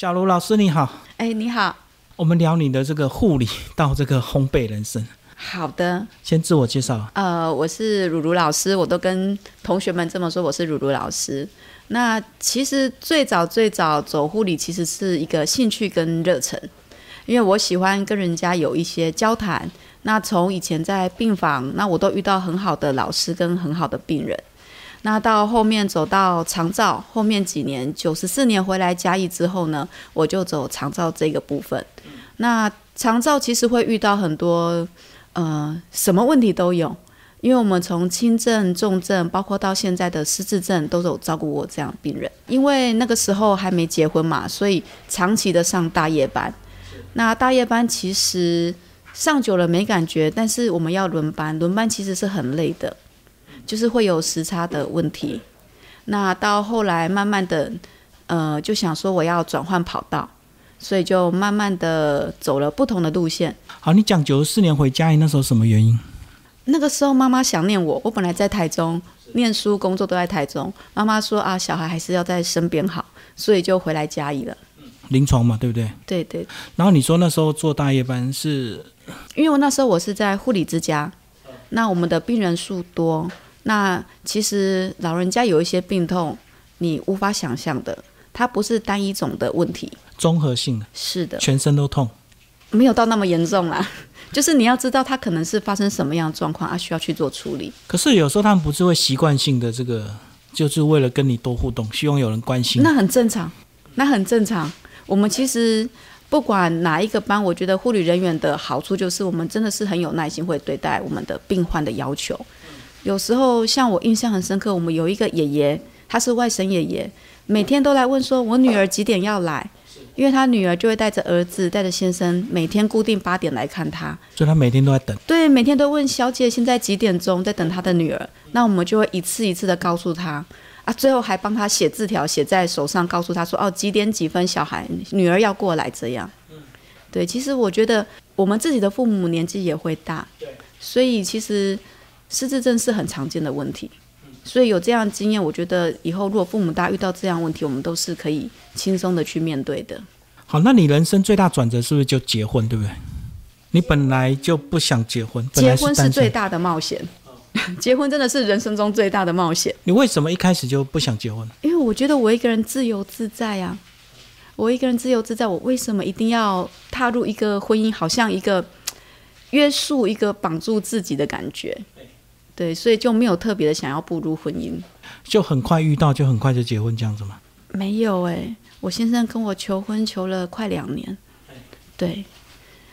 小卢老师你好，哎，你好，我们聊你的这个护理到这个烘焙人生。好的，先自我介绍。呃，我是如如老师，我都跟同学们这么说，我是如如老师。那其实最早最早走护理，其实是一个兴趣跟热忱，因为我喜欢跟人家有一些交谈。那从以前在病房，那我都遇到很好的老师跟很好的病人。那到后面走到长照，后面几年九十四年回来嘉义之后呢，我就走长照这个部分。那长照其实会遇到很多，呃，什么问题都有，因为我们从轻症、重症，包括到现在的失智症，都有照顾过这样病人。因为那个时候还没结婚嘛，所以长期的上大夜班。那大夜班其实上久了没感觉，但是我们要轮班，轮班其实是很累的。就是会有时差的问题，那到后来慢慢的，呃，就想说我要转换跑道，所以就慢慢的走了不同的路线。好，你讲九十四年回家，那时候什么原因？那个时候妈妈想念我，我本来在台中念书、工作都在台中，妈妈说啊，小孩还是要在身边好，所以就回来家里了。临床嘛，对不对？对对。然后你说那时候做大夜班是？因为我那时候我是在护理之家，那我们的病人数多。那其实老人家有一些病痛，你无法想象的，它不是单一种的问题，综合性的，是的，全身都痛，没有到那么严重啦。就是你要知道他可能是发生什么样的状况，啊需要去做处理。可是有时候他们不是会习惯性的这个，就是为了跟你多互动，希望有人关心，那很正常，那很正常。我们其实不管哪一个班，我觉得护理人员的好处就是我们真的是很有耐心，会对待我们的病患的要求。有时候像我印象很深刻，我们有一个爷爷，他是外省爷爷，每天都来问说：“我女儿几点要来？”因为他女儿就会带着儿子、带着先生，每天固定八点来看他，所以他每天都在等。对，每天都问小姐现在几点钟，在等他的女儿。那我们就会一次一次的告诉他啊，最后还帮他写字条，写在手上，告诉他说：“哦，几点几分，小孩女儿要过来。”这样。对，其实我觉得我们自己的父母年纪也会大，所以其实。失智症是很常见的问题，所以有这样的经验，我觉得以后如果父母大家遇到这样问题，我们都是可以轻松的去面对的。好，那你人生最大转折是不是就结婚，对不对？你本来就不想结婚，结婚是最大的冒险，结婚真的是人生中最大的冒险。你为什么一开始就不想结婚？因为我觉得我一个人自由自在啊，我一个人自由自在，我为什么一定要踏入一个婚姻？好像一个约束、一个绑住自己的感觉。对，所以就没有特别的想要步入婚姻，就很快遇到，就很快就结婚这样子吗？没有哎，我先生跟我求婚求了快两年，对，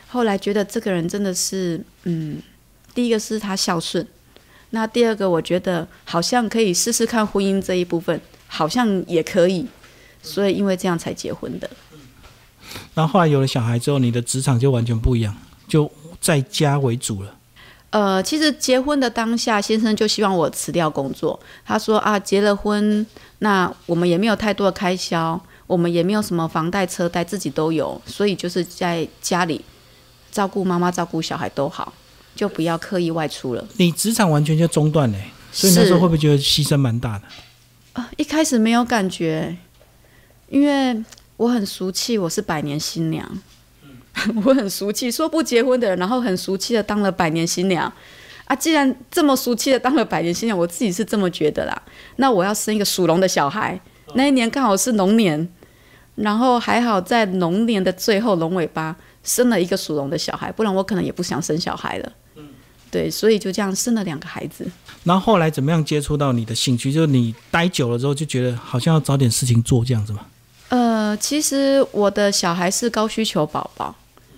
后来觉得这个人真的是，嗯，第一个是他孝顺，那第二个我觉得好像可以试试看婚姻这一部分，好像也可以，所以因为这样才结婚的。然后后来有了小孩之后，你的职场就完全不一样，就在家为主了。呃，其实结婚的当下，先生就希望我辞掉工作。他说啊，结了婚，那我们也没有太多的开销，我们也没有什么房贷、车贷，自己都有，所以就是在家里照顾妈妈、照顾小孩都好，就不要刻意外出了。你职场完全就中断嘞，所以那时候会不会觉得牺牲蛮大的？啊，一开始没有感觉，因为我很俗气，我是百年新娘。我很俗气，说不结婚的人，然后很俗气的当了百年新娘啊！既然这么俗气的当了百年新娘，我自己是这么觉得啦。那我要生一个属龙的小孩，那一年刚好是龙年，然后还好在龙年的最后龙尾巴生了一个属龙的小孩，不然我可能也不想生小孩了。对，所以就这样生了两个孩子。那后后来怎么样接触到你的兴趣？就是你待久了之后就觉得好像要找点事情做这样子吗？呃，其实我的小孩是高需求宝宝。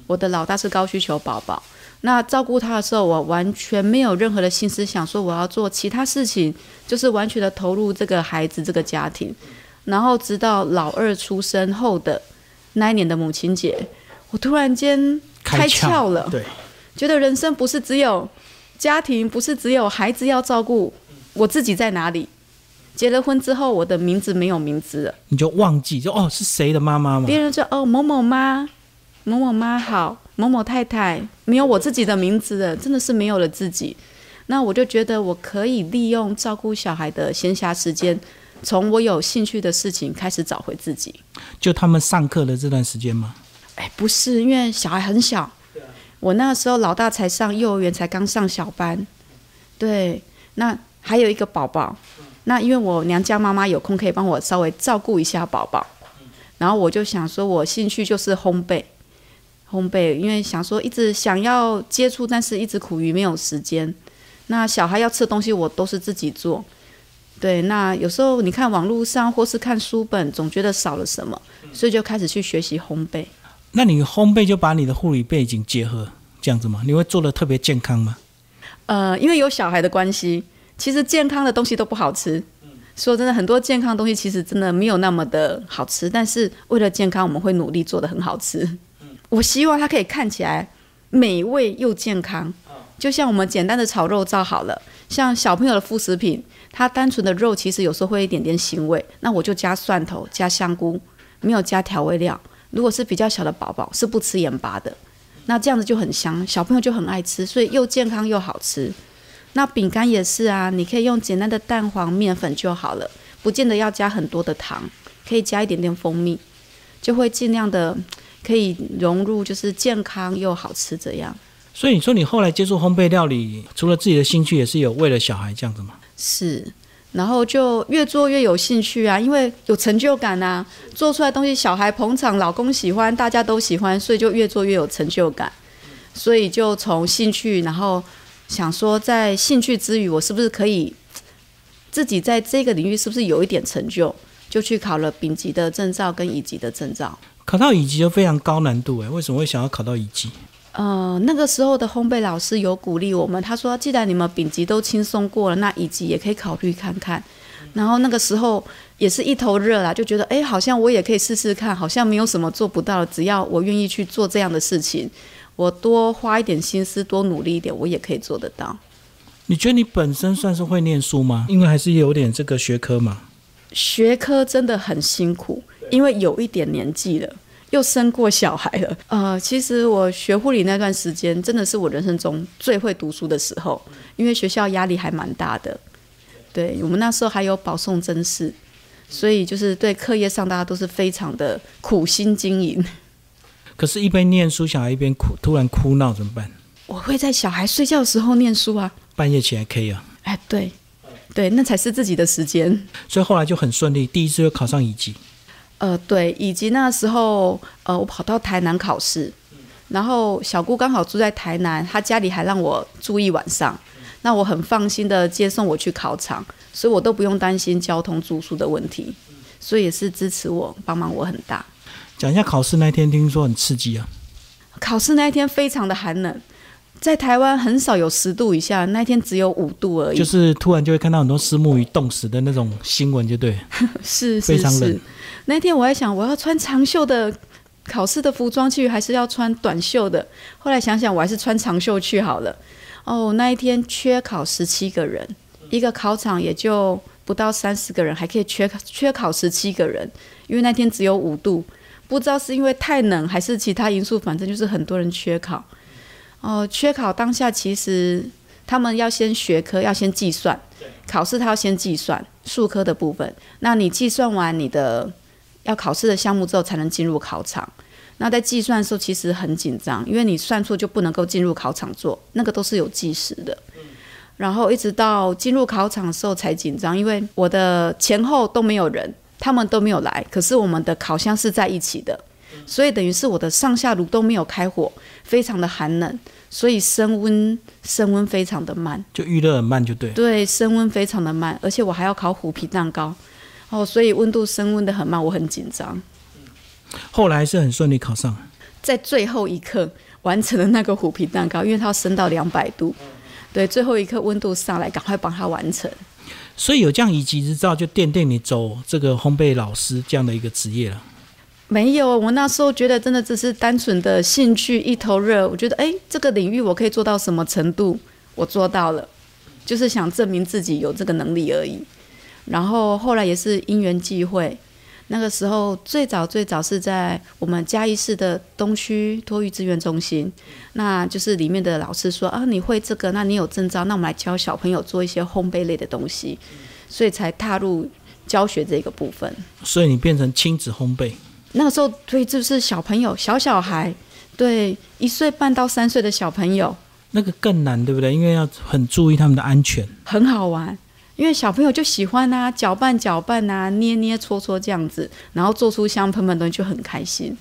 我的老大是高需求宝宝，那照顾他的时候，我完全没有任何的心思想说我要做其他事情，就是完全的投入这个孩子这个家庭。然后直到老二出生后的那一年的母亲节，我突然间开窍了，对，觉得人生不是只有家庭，不是只有孩子要照顾，我自己在哪里？结了婚之后，我的名字没有名字了，你就忘记就哦是谁的妈妈吗？别人说哦某某妈。某某妈好，某某太太没有我自己的名字的，真的是没有了自己。那我就觉得我可以利用照顾小孩的闲暇时间，从我有兴趣的事情开始找回自己。就他们上课的这段时间吗？哎，不是，因为小孩很小，我那时候老大才上幼儿园，才刚上小班，对，那还有一个宝宝，那因为我娘家妈妈有空可以帮我稍微照顾一下宝宝，然后我就想说，我兴趣就是烘焙，烘焙，因为想说一直想要接触，但是一直苦于没有时间。那小孩要吃的东西，我都是自己做。对，那有时候你看网络上或是看书本，总觉得少了什么，所以就开始去学习烘焙。那你烘焙就把你的护理背景结合这样子吗？你会做的特别健康吗？呃，因为有小孩的关系，其实健康的东西都不好吃。说真的，很多健康的东西其实真的没有那么的好吃，但是为了健康，我们会努力做的很好吃。我希望它可以看起来美味又健康，就像我们简单的炒肉燥好了。像小朋友的副食品，它单纯的肉其实有时候会一点点腥味，那我就加蒜头、加香菇，没有加调味料。如果是比较小的宝宝，是不吃盐巴的，那这样子就很香，小朋友就很爱吃，所以又健康又好吃。那饼干也是啊，你可以用简单的蛋黄面粉就好了，不见得要加很多的糖，可以加一点点蜂蜜，就会尽量的可以融入，就是健康又好吃这样。所以你说你后来接触烘焙料理，除了自己的兴趣，也是有为了小孩这样子吗？是，然后就越做越有兴趣啊，因为有成就感啊，做出来东西小孩捧场，老公喜欢，大家都喜欢，所以就越做越有成就感。所以就从兴趣，然后想说，在兴趣之余，我是不是可以自己在这个领域是不是有一点成就，就去考了丙级的证照跟乙级的证照。考到乙级就非常高难度哎，为什么会想要考到乙级？呃，那个时候的烘焙老师有鼓励我们，他说：“既然你们丙级都轻松过了，那乙级也可以考虑看看。”然后那个时候也是一头热啦，就觉得哎，好像我也可以试试看，好像没有什么做不到，只要我愿意去做这样的事情，我多花一点心思，多努力一点，我也可以做得到。你觉得你本身算是会念书吗？因为还是有点这个学科嘛。学科真的很辛苦，因为有一点年纪了。又生过小孩了，呃，其实我学护理那段时间，真的是我人生中最会读书的时候，因为学校压力还蛮大的，对我们那时候还有保送真试，所以就是对课业上大家都是非常的苦心经营。可是，一边念书，小孩一边哭，突然哭闹怎么办？我会在小孩睡觉的时候念书啊，半夜起来可以啊。哎，对，对，那才是自己的时间。所以后来就很顺利，第一次就考上乙级。呃，对，以及那时候，呃，我跑到台南考试，然后小姑刚好住在台南，她家里还让我住一晚上，那我很放心的接送我去考场，所以我都不用担心交通住宿的问题，所以也是支持我，帮忙我很大。讲一下考试那天，听说很刺激啊。考试那一天非常的寒冷，在台湾很少有十度以下，那天只有五度而已。就是突然就会看到很多丝木鱼冻死的那种新闻，就对。是，非常冷。那天我还想，我要穿长袖的考试的服装去，还是要穿短袖的？后来想想，我还是穿长袖去好了。哦，那一天缺考十七个人，一个考场也就不到三十个人，还可以缺缺考十七个人，因为那天只有五度，不知道是因为太冷还是其他因素，反正就是很多人缺考。哦，缺考当下其实他们要先学科，要先计算，考试他要先计算数科的部分。那你计算完你的。要考试的项目之后才能进入考场，那在计算的时候其实很紧张，因为你算错就不能够进入考场做，那个都是有计时的。然后一直到进入考场的时候才紧张，因为我的前后都没有人，他们都没有来，可是我们的烤箱是在一起的，所以等于是我的上下炉都没有开火，非常的寒冷，所以升温升温非常的慢，就预热很慢就对。对，升温非常的慢，而且我还要烤虎皮蛋糕。哦，所以温度升温的很慢，我很紧张。后来是很顺利考上，在最后一刻完成了那个虎皮蛋糕，因为它要升到两百度，对，最后一刻温度上来，赶快帮它完成。所以有这样一级执照，就奠定你走这个烘焙老师这样的一个职业了。没有，我那时候觉得真的只是单纯的兴趣，一头热。我觉得，哎，这个领域我可以做到什么程度？我做到了，就是想证明自己有这个能力而已。然后后来也是因缘际会，那个时候最早最早是在我们嘉义市的东区托育资源中心，那就是里面的老师说啊，你会这个，那你有证照，那我们来教小朋友做一些烘焙类的东西，所以才踏入教学这个部分。所以你变成亲子烘焙。那个时候，对，就是小朋友、小小孩，对，一岁半到三岁的小朋友，那个更难，对不对？因为要很注意他们的安全。很好玩，因为小朋友就喜欢啊，搅拌搅拌啊，捏捏搓搓这样子，然后做出香喷喷的东西就很开心。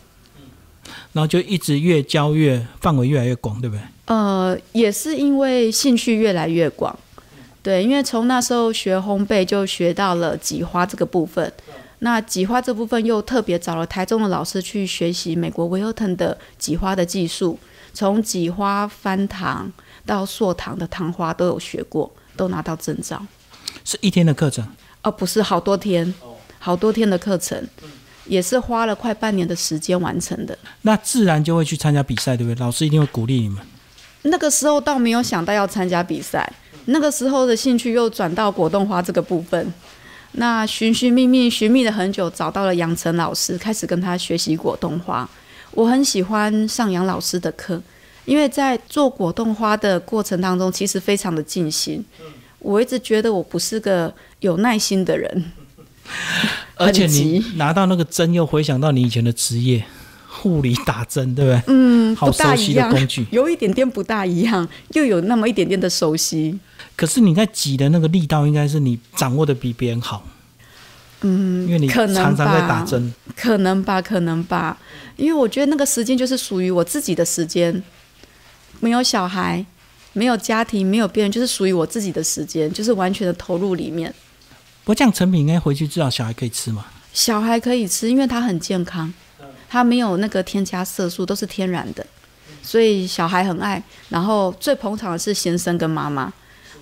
然后就一直越教越范围越来越广，对不对？呃，也是因为兴趣越来越广，对，因为从那时候学烘焙就学到了挤花这个部分，那挤花这部分又特别找了台中的老师去学习美国维尔腾的挤花的技术，从挤花翻糖到塑糖的糖花都有学过，都拿到证照。是一天的课程？哦，不是，好多天，好多天的课程。也是花了快半年的时间完成的。那自然就会去参加比赛，对不对？老师一定会鼓励你们。那个时候倒没有想到要参加比赛，那个时候的兴趣又转到果冻花这个部分。那寻寻觅觅，寻觅了很久，找到了杨晨老师，开始跟他学习果冻花。我很喜欢上杨老师的课，因为在做果冻花的过程当中，其实非常的尽心。我一直觉得我不是个有耐心的人。而且你拿到那个针，又回想到你以前的职业，护理打针，对不对？嗯，好熟悉的工具，有一点点不大一样，又有那么一点点的熟悉。可是你在挤的那个力道，应该是你掌握的比别人好。嗯，因为你常常在打针，可能吧，可能吧。因为我觉得那个时间就是属于我自己的时间，没有小孩，没有家庭，没有别人，就是属于我自己的时间，就是完全的投入里面。不过这样成品应该回去至少小孩可以吃嘛？小孩可以吃，因为它很健康，它没有那个添加色素，都是天然的，所以小孩很爱。然后最捧场的是先生跟妈妈，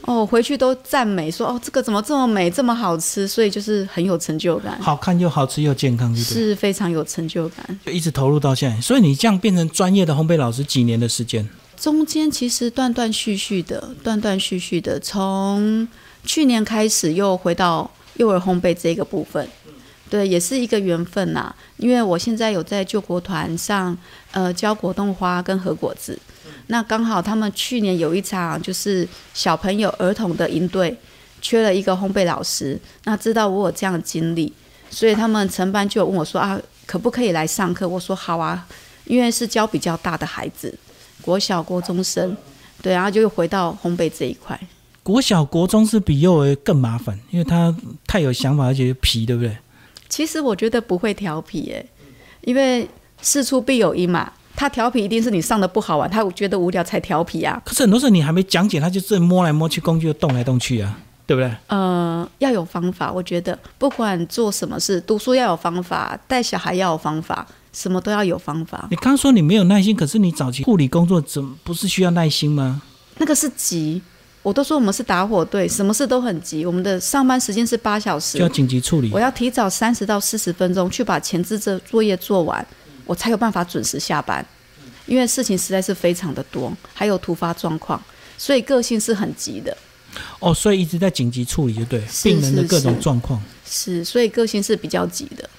哦，回去都赞美说：“哦，这个怎么这么美，这么好吃？”所以就是很有成就感，好看又好吃又健康，是非常有成就感。就一直投入到现在，所以你这样变成专业的烘焙老师几年的时间？中间其实断断续续的，断断续续的，从去年开始又回到。幼儿烘焙这个部分，对，也是一个缘分呐。因为我现在有在救国团上，呃，教果冻花跟核果子。那刚好他们去年有一场就是小朋友儿童的营队，缺了一个烘焙老师。那知道我有这样的经历，所以他们承班就问我说啊，可不可以来上课？我说好啊，因为是教比较大的孩子，国小、国中生，对，然后就又回到烘焙这一块。国小、国中是比幼儿更麻烦，因为他太有想法，而且皮，对不对？其实我觉得不会调皮，诶，因为事出必有因嘛。他调皮一定是你上的不好玩，他觉得无聊才调皮啊。可是很多时候你还没讲解，他就自己摸来摸去，工具就动来动去啊，对不对？呃，要有方法，我觉得不管做什么事，读书要有方法，带小孩要有方法，什么都要有方法。你刚说你没有耐心，可是你早期护理工作怎不是需要耐心吗？那个是急。我都说我们是打火队，什么事都很急。我们的上班时间是八小时，就要紧急处理。我要提早三十到四十分钟去把前置这作业做完，我才有办法准时下班。因为事情实在是非常的多，还有突发状况，所以个性是很急的。哦，所以一直在紧急处理，就对病人的各种状况。是，所以个性是比较急的。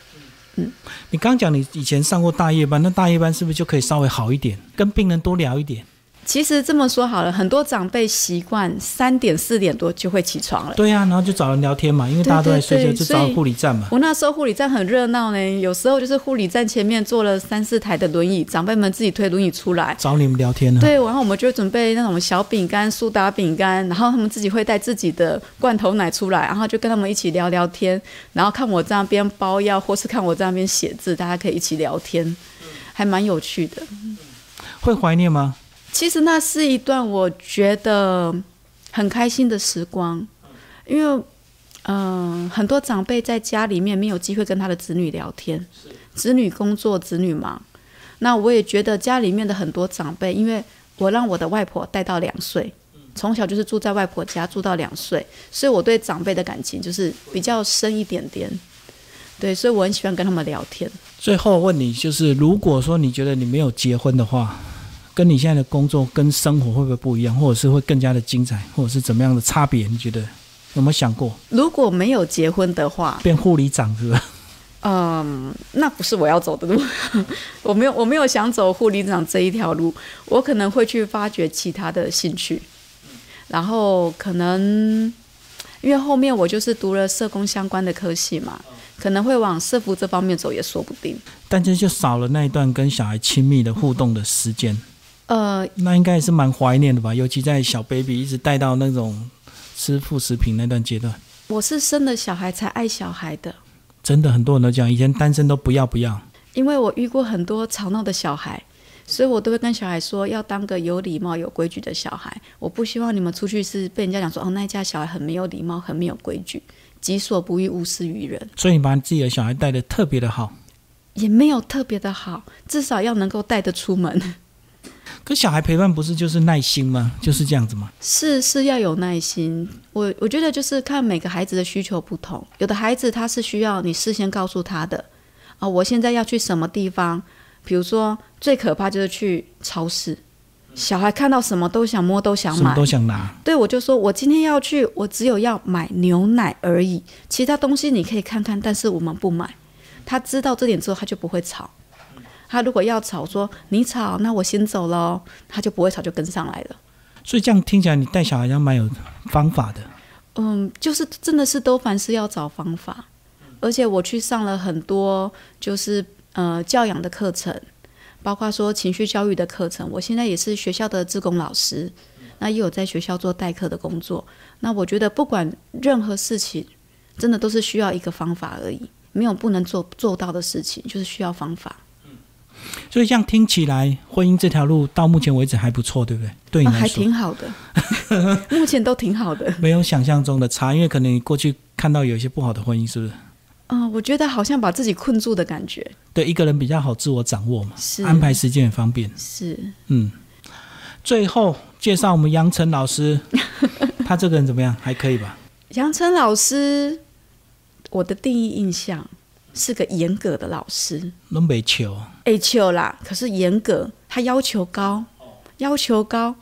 嗯，你刚讲你以前上过大夜班，那大夜班是不是就可以稍微好一点，跟病人多聊一点？其实这么说好了，很多长辈习惯三点四点多就会起床了。对呀，然后就找人聊天嘛，因为大家都在睡觉，就找护理站嘛。我那时候护理站很热闹呢，有时候就是护理站前面坐了三四台的轮椅，长辈们自己推轮椅出来找你们聊天呢。对，然后我们就准备那种小饼干、苏打饼干，然后他们自己会带自己的罐头奶出来，然后就跟他们一起聊聊天，然后看我这边包药，或是看我这边写字，大家可以一起聊天，还蛮有趣的。会怀念吗？其实那是一段我觉得很开心的时光，因为嗯，很多长辈在家里面没有机会跟他的子女聊天，子女工作，子女忙。那我也觉得家里面的很多长辈，因为我让我的外婆带到两岁，从小就是住在外婆家住到两岁，所以我对长辈的感情就是比较深一点点。对，所以我很喜欢跟他们聊天。最后问你，就是如果说你觉得你没有结婚的话。跟你现在的工作跟生活会不会不一样，或者是会更加的精彩，或者是怎么样的差别？你觉得有没有想过？如果没有结婚的话，变护理长是吧？嗯，那不是我要走的路。我没有，我没有想走护理长这一条路。我可能会去发掘其他的兴趣，然后可能因因为后面我就是读了社工相关的科系嘛，可能会往社服这方面走也说不定。但这就少了那一段跟小孩亲密的互动的时间，呃，那应该也是蛮怀念的吧？尤其在小 baby 一直带到那种吃副食品那段阶段，我是生了小孩才爱小孩的，真的很多人都讲，以前单身都不要不要。因为我遇过很多吵闹的小孩，所以我都会跟小孩说，要当个有礼貌、有规矩的小孩。我不希望你们出去是被人家讲说，哦，那一家小孩很没有礼貌，很没有规矩，己所不欲，勿施于人。所以你把你自己的小孩带的特别的好，也没有特别的好，至少要能够带得出门。可小孩陪伴不是就是耐心吗？就是这样子吗？是是要有耐心。我我觉得就是看每个孩子的需求不同，有的孩子他是需要你事先告诉他的啊，我现在要去什么地方。比如说最可怕就是去超市，小孩看到什么都想摸，都想买，都想拿。对我就说我今天要去，我只有要买牛奶而已，其他东西你可以看看，但是我们不买。他知道这点之后，他就不会吵。他如果要吵，说你吵，那我先走喽，他就不会吵，就跟上来了。所以这样听起来，你带小孩好像蛮有方法的。嗯，就是真的是都凡事要找方法，而且我去上了很多就是呃教养的课程，包括说情绪教育的课程。我现在也是学校的志工老师，那也有在学校做代课的工作。那我觉得不管任何事情，真的都是需要一个方法而已，没有不能做做到的事情，就是需要方法。所以这样听起来，婚姻这条路到目前为止还不错，对不对？对你啊，还挺好的，目前都挺好的。没有想象中的差，因为可能你过去看到有一些不好的婚姻，是不是？嗯，我觉得好像把自己困住的感觉。对一个人比较好自我掌握嘛，是安排时间也方便。是，嗯，最后介绍我们杨晨老师，他这个人怎么样？还可以吧？杨晨老师，我的第一印象是个严格的老师，拢袂笑，哎笑啦，可是严格，他要求高，要求高，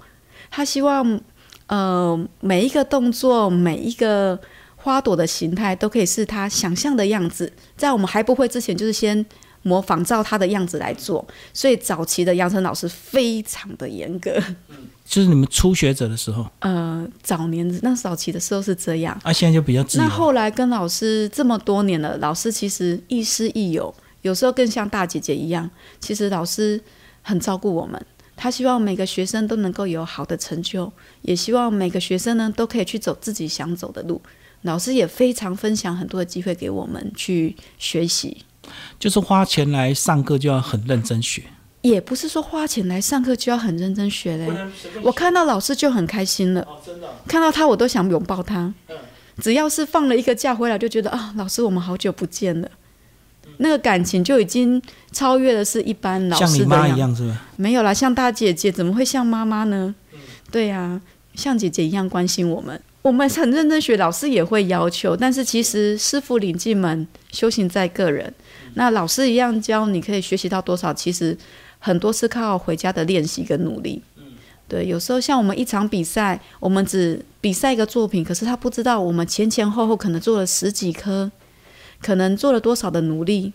他希望呃每一个动作，每一个花朵的形态都可以是他想象的样子，在我们还不会之前，就是先模仿照他的样子来做，所以早期的杨晨老师非常的严格，就是你们初学者的时候，呃，早年那早期的时候是这样。啊，现在就比较自由那。后来跟老师这么多年了，老师其实亦师亦友，有时候更像大姐姐一样。其实老师很照顾我们，他希望每个学生都能够有好的成就，也希望每个学生呢都可以去走自己想走的路。老师也非常分享很多的机会给我们去学习，就是花钱来上课就要很认真学。也不是说花钱来上课就要很认真学嘞。我看到老师就很开心了，看到他我都想拥抱他。只要是放了一个假回来，就觉得啊，老师我们好久不见了，那个感情就已经超越了是一般老像你师的样。妈一样，是吧？没有啦，像大姐姐怎么会像妈妈呢？对呀、像姐姐一样关心我们。我们很认真学，老师也会要求，但是其实师傅领进门，修行在个人。那老师一样教，你可以学习到多少？其实很多是靠回家的练习跟努力。对，有时候像我们一场比赛，我们只比赛一个作品，可是他不知道我们前前后后可能做了十几颗，可能做了多少的努力。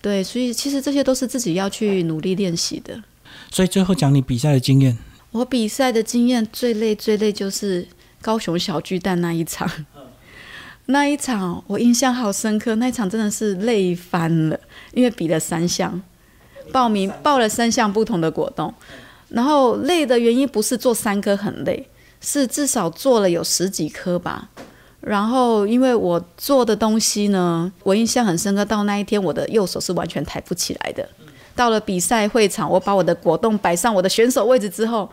对，所以其实这些都是自己要去努力练习的。所以最后讲你比赛的经验，我比赛的经验最累最累就是高雄小巨蛋那一场，那一场我印象好深刻，那一场真的是累翻了，因为比了三项，报名报了三项不同的果冻，然后累的原因不是做三颗很累，是至少做了有十几颗吧。然后，因为我做的东西呢，我印象很深刻。到那一天，我的右手是完全抬不起来的。到了比赛会场，我把我的果冻摆上我的选手位置之后，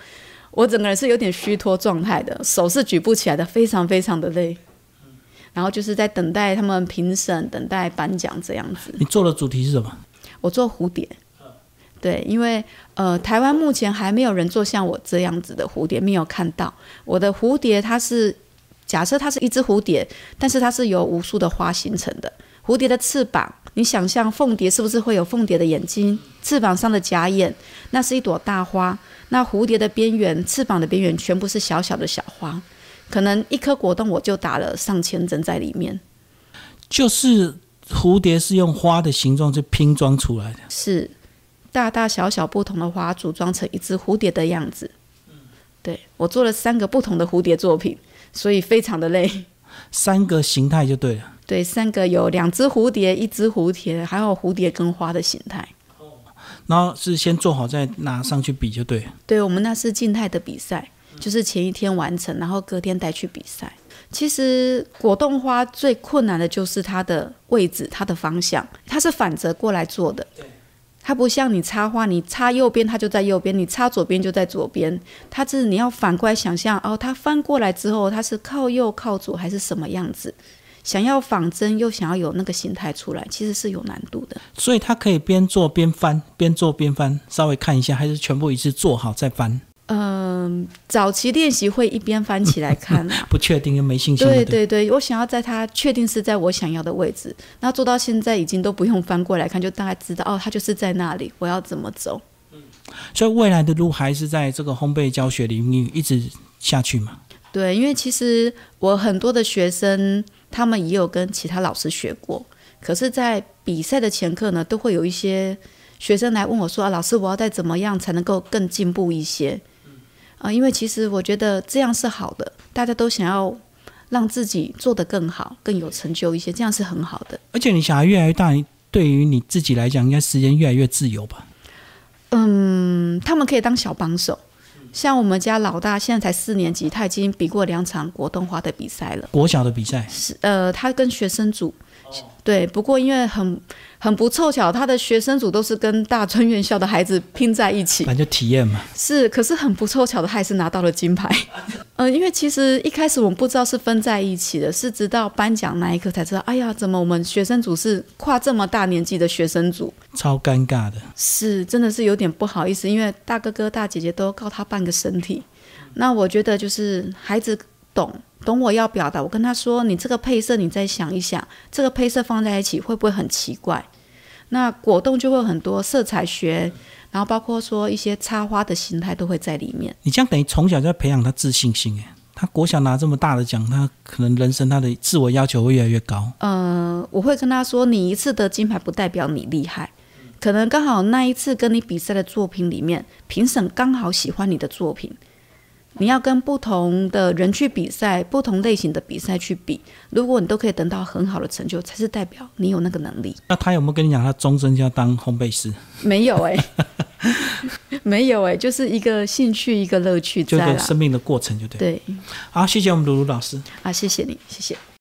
我整个人是有点虚脱状态的，手是举不起来的，非常非常的累。然后就是在等待他们评审，等待颁奖这样子。你做的主题是什么？我做蝴蝶，对，因为呃，台湾目前还没有人做像我这样子的蝴蝶，没有看到我的蝴蝶，它是假设它是一只蝴蝶，但是它是由无数的花形成的。蝴蝶的翅膀，你想象凤蝶是不是会有凤蝶的眼睛？翅膀上的假眼，那是一朵大花。那蝴蝶的边缘，翅膀的边缘全部是小小的小花，可能一颗果冻我就打了上千针在里面。就是蝴蝶是用花的形状去拼装出来的。是大大小小不同的花组装成一只蝴蝶的样子。对我做了三个不同的蝴蝶作品，所以非常的累。三个形态就对了。对，三个有两只蝴蝶，一只蝴蝶，还有蝴蝶跟花的形态。然后是先做好再拿上去比就对了。对我们那是静态的比赛，就是前一天完成，然后隔天带去比赛。其实果冻花最困难的就是它的位置、它的方向，它是反着过来做的。它不像你插花，你插右边它就在右边，你插左边就在左边。它是你要反过来想象，哦，它翻过来之后，它是靠右、靠左还是什么样子？想要仿真又想要有那个形态出来，其实是有难度的。所以它可以边做边翻，边做边翻，稍微看一下，还是全部一次做好再翻。嗯，早期练习会一边翻起来看啊，不确定又没信心。对对对，我想要在它确定是在我想要的位置，那做到现在已经都不用翻过来看，就大概知道哦，它就是在那里，我要怎么走。所以未来的路还是在这个烘焙教学领域一直下去嘛？对，因为其实我很多的学生，他们也有跟其他老师学过，可是，在比赛的前课呢，都会有一些学生来问我说：“啊，老师，我要再怎么样才能够更进步一些？”啊，因为其实我觉得这样是好的，大家都想要让自己做得更好、更有成就一些，这样是很好的。而且你小孩越来越大，对于你自己来讲，应该时间越来越自由吧？嗯，他们可以当小帮手。像我们家老大现在才四年级，他已经比过两场国动花的比赛了。国小的比赛是呃，他跟学生组。对，不过因为很很不凑巧，他的学生组都是跟大专院校的孩子拼在一起，反正就体验嘛。是，可是很不凑巧的，还是拿到了金牌。呃，因为其实一开始我们不知道是分在一起的，是直到颁奖那一刻才知道，哎呀，怎么我们学生组是跨这么大年纪的学生组，超尴尬的。是，真的是有点不好意思，因为大哥哥大姐姐都告他半个身体。那我觉得就是孩子懂。懂我要表达，我跟他说：“你这个配色，你再想一想，这个配色放在一起会不会很奇怪？”那果冻就会很多色彩学，然后包括说一些插花的形态都会在里面。你这样等于从小就在培养他自信心，诶，他国小拿这么大的奖，他可能人生他的自我要求会越来越高。呃，我会跟他说：“你一次得金牌不代表你厉害，可能刚好那一次跟你比赛的作品里面，评审刚好喜欢你的作品。”你要跟不同的人去比赛，不同类型的比赛去比，如果你都可以得到很好的成就，才是代表你有那个能力。那他有没有跟你讲，他终身就要当烘焙师？没有哎，没有哎，就是一个兴趣，一个乐趣，就个生命的过程，就对。对，好，谢谢我们鲁鲁老师。啊，谢谢你，谢谢。